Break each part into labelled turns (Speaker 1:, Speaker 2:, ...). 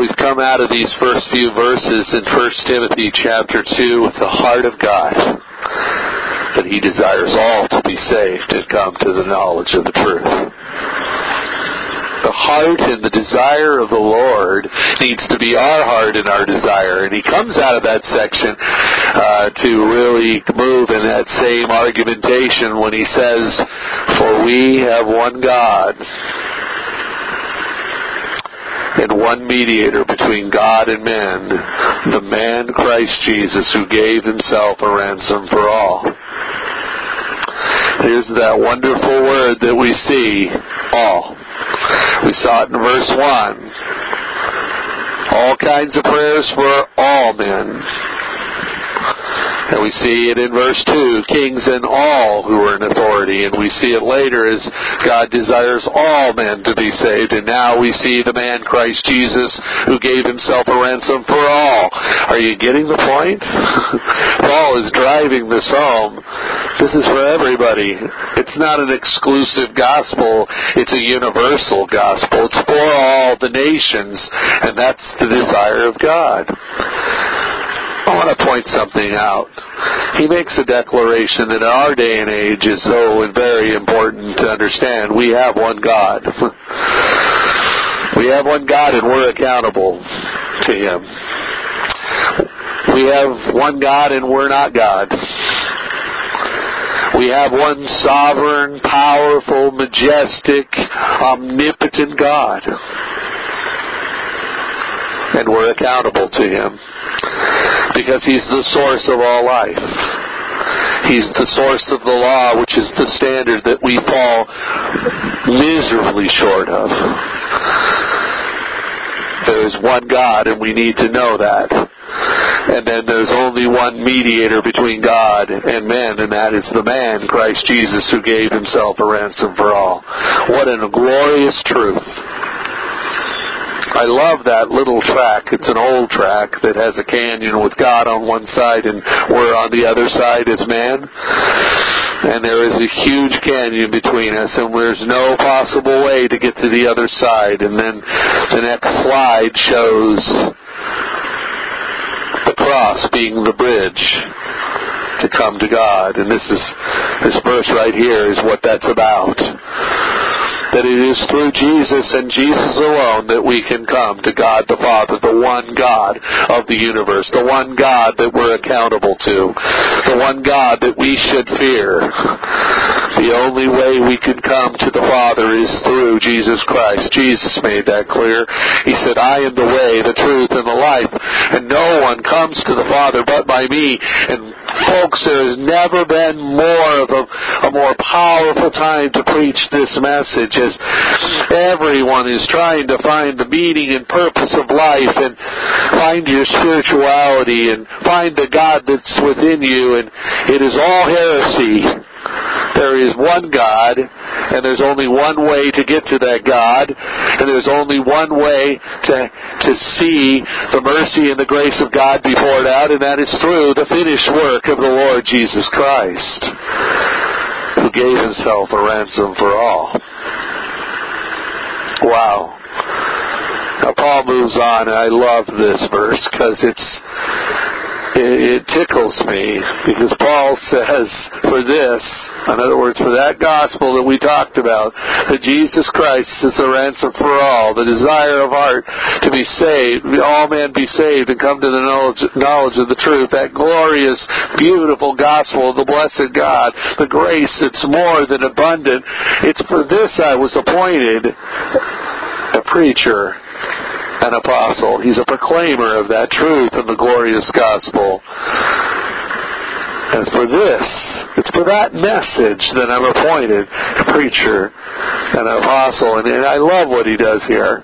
Speaker 1: we've come out of these first few verses in 1 Timothy chapter 2 with the heart of God. That He desires all to be saved and come to the knowledge of the truth. The heart and the desire of the Lord needs to be our heart and our desire. And He comes out of that section uh, to really move in that same argumentation when He says, For we have one God and one mediator between God and men, the man Christ Jesus, who gave himself a ransom for all. Here's that wonderful word that we see, all. We saw it in verse 1. All kinds of prayers for all men. And we see it in verse 2, kings and all who are in authority. And we see it later as God desires all men to be saved. And now we see the man Christ Jesus who gave himself a ransom for all. Are you getting the point? Paul is driving this home. This is for everybody. It's not an exclusive gospel. It's a universal gospel. It's for all the nations. And that's the desire of God. I want to point something out. He makes a declaration that in our day and age is so very important to understand. We have one God. we have one God and we're accountable to Him. We have one God and we're not God. We have one sovereign, powerful, majestic, omnipotent God and we're accountable to Him because He's the source of all life. He's the source of the law, which is the standard that we fall miserably short of. There is one God, and we need to know that. And then there's only one mediator between God and men, and that is the man, Christ Jesus, who gave himself a ransom for all. What a glorious truth. I love that little track. It's an old track that has a canyon with God on one side and we're on the other side as man. And there is a huge canyon between us and there's no possible way to get to the other side. And then the next slide shows the cross being the bridge to come to God. And this is this verse right here is what that's about that it is through Jesus and Jesus alone that we can come to God the Father, the one God of the universe, the one God that we're accountable to, the one God that we should fear. The only way we can come to the Father is through Jesus Christ. Jesus made that clear. He said, I am the way, the truth, and the life, and no one comes to the Father but by me. And folks, there has never been more of a, a more powerful time to preach this message as everyone is trying to find the meaning and purpose of life and find your spirituality and find the God that's within you and it is all heresy. There is one God, and there's only one way to get to that God, and there's only one way to, to see the mercy and the grace of God be poured out, and that is through the finished work of the Lord Jesus Christ, who gave himself a ransom for all. Wow. Now Paul moves on, and I love this verse because it's it, it tickles me because Paul says for this, in other words, for that gospel that we talked about, that Jesus Christ is the ransom for all, the desire of heart to be saved, all men be saved and come to the knowledge, knowledge of the truth, that glorious, beautiful gospel of the blessed God, the grace that's more than abundant. It's for this I was appointed a preacher an apostle. He's a proclaimer of that truth and the glorious gospel. And for this, it's for that message that I'm appointed preacher and apostle. And, and I love what he does here.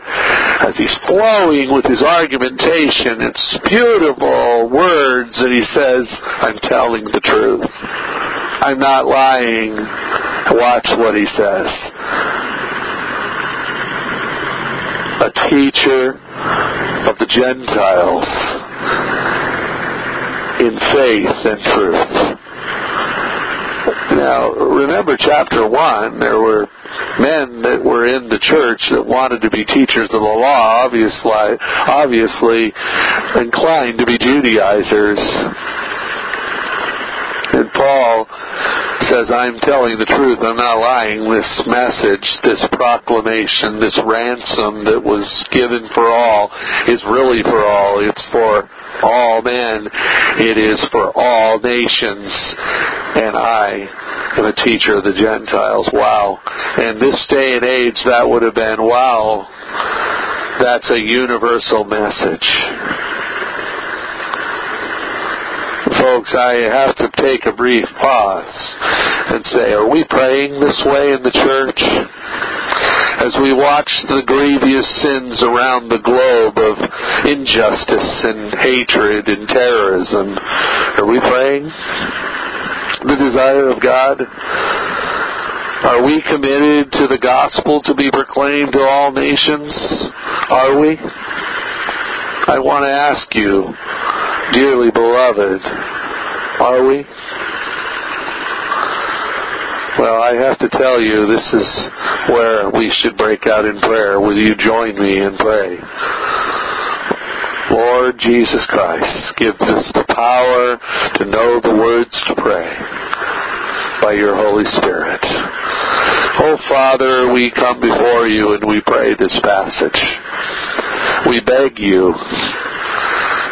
Speaker 1: As he's flowing with his argumentation, it's beautiful words that he says, I'm telling the truth. I'm not lying. Watch what he says. A teacher of the Gentiles in faith and truth. Now, remember chapter 1, there were men that were in the church that wanted to be teachers of the law, obviously, obviously inclined to be Judaizers. And Paul says, I'm telling the truth, I'm not lying. This message, this proclamation, this ransom that was given for all is really for all. It's for all men. It is for all nations. And I am a teacher of the Gentiles. Wow. In this day and age, that would have been, wow, that's a universal message folks, I have to take a brief pause and say, are we praying this way in the church? As we watch the grievous sins around the globe of injustice and hatred and terrorism, are we praying the desire of God? Are we committed to the gospel to be proclaimed to all nations? Are we? I want to ask you, dearly beloved, are we? Well, I have to tell you, this is where we should break out in prayer. Will you join me and pray? Lord Jesus Christ, give us the power to know the words to pray by your Holy Spirit. Oh, Father, we come before you and we pray this passage. We beg you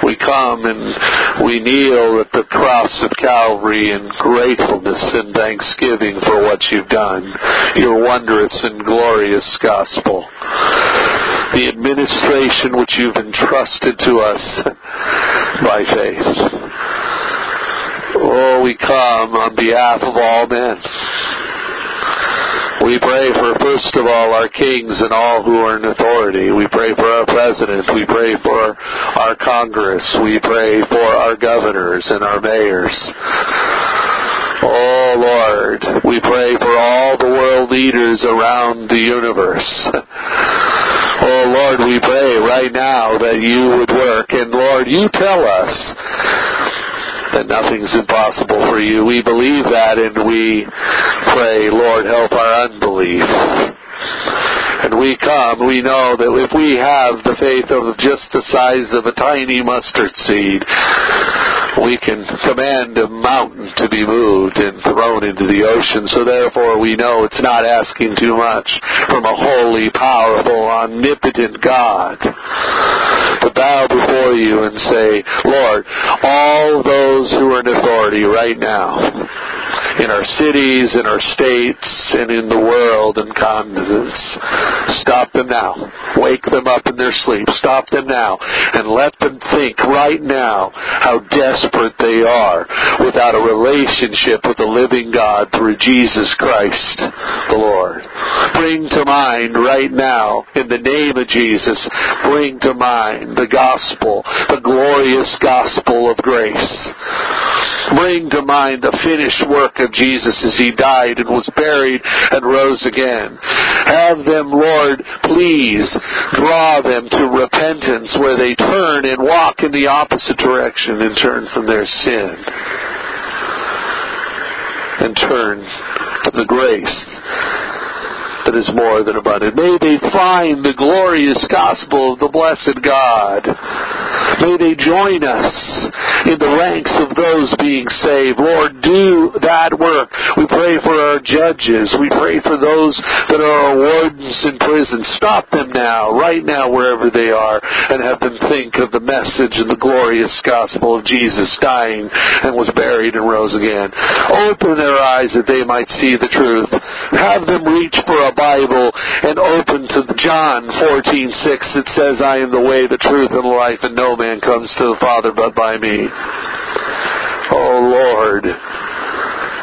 Speaker 1: we come and we kneel at the cross of Calvary in gratefulness and thanksgiving for what you've done, your wondrous and glorious gospel, the administration which you've entrusted to us by faith. Oh, we come on behalf of all men we pray for, first of all, our kings and all who are in authority. We pray for our president. We pray for our Congress. We pray for our governors and our mayors. Oh Lord, we pray for all the world leaders around the universe. Oh Lord, we pray right now that you would work. And Lord, you tell us that nothing's impossible for you. We believe that and we pray, Lord, help our unbelief. And we come, we know that if we have the faith of just the size of a tiny mustard seed, we can command a mountain to be moved and thrown into the ocean. So therefore we know it's not asking too much from a holy, powerful, omnipotent God to bow before you and say, Lord, all those who are in authority right now, in our cities, in our states, and in the world and continents, stop them now. Wake them up in their sleep. Stop them now. And let them think right now how desperate they are without a relationship with the living God through Jesus Christ the Lord. Bring to mind right now, in the name of Jesus, bring to mind the gospel, the glorious gospel of grace. Bring to mind the finished work of Jesus as he died and was buried and rose again. Have them, Lord, please draw them to repentance where they turn and walk in the opposite direction and turn from their sin and turn to the grace that is more than abundant. May they find the glorious gospel of the blessed God. May they join us in the ranks of those being saved. Lord, do that work. We pray for our judges. We pray for those that are our wardens in prison. Stop them now, right now, wherever they are, and have them think of the message and the glorious gospel of Jesus dying and was buried and rose again. Open their eyes that they might see the truth. Have them reach for a Bible and open to John 14:6 that says, "I am the way, the truth, and the life, and no man comes to the Father but by me." Oh Lord,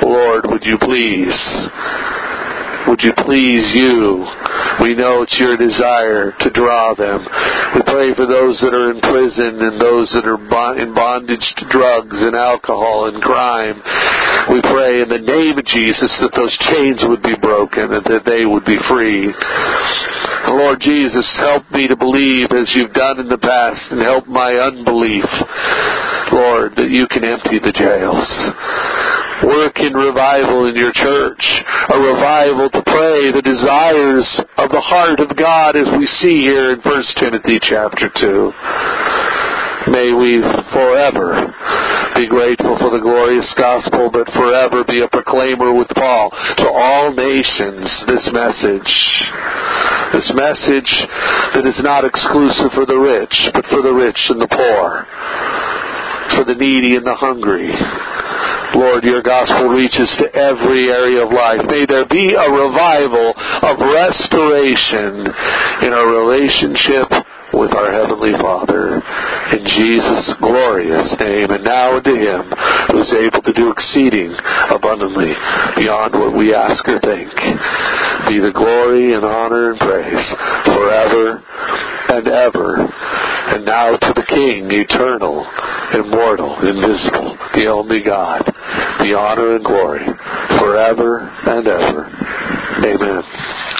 Speaker 1: Lord, would you please would you please you? We know it's your desire to draw them. We pray for those that are in prison and those that are in bondage to drugs and alcohol and crime. We pray in the name of Jesus that those chains would be broken and that they would be free. Lord Jesus, help me to believe as you've done in the past and help my unbelief, Lord, that you can empty the jails. Work in revival in your church, a revival to pray the desires of the heart of God as we see here in 1 Timothy chapter 2. May we forever be grateful for the glorious gospel, but forever be a proclaimer with Paul to all nations this message. This message that is not exclusive for the rich, but for the rich and the poor, for the needy and the hungry. Lord, your gospel reaches to every area of life. May there be a revival of restoration in our relationship with our Heavenly Father. In Jesus' glorious name. And now unto Him who is able to do exceeding abundantly beyond what we ask or think. Be the glory and honor and praise forever and ever. And now to the King, eternal, immortal, invisible, the only God, the honor and glory forever and ever. Amen.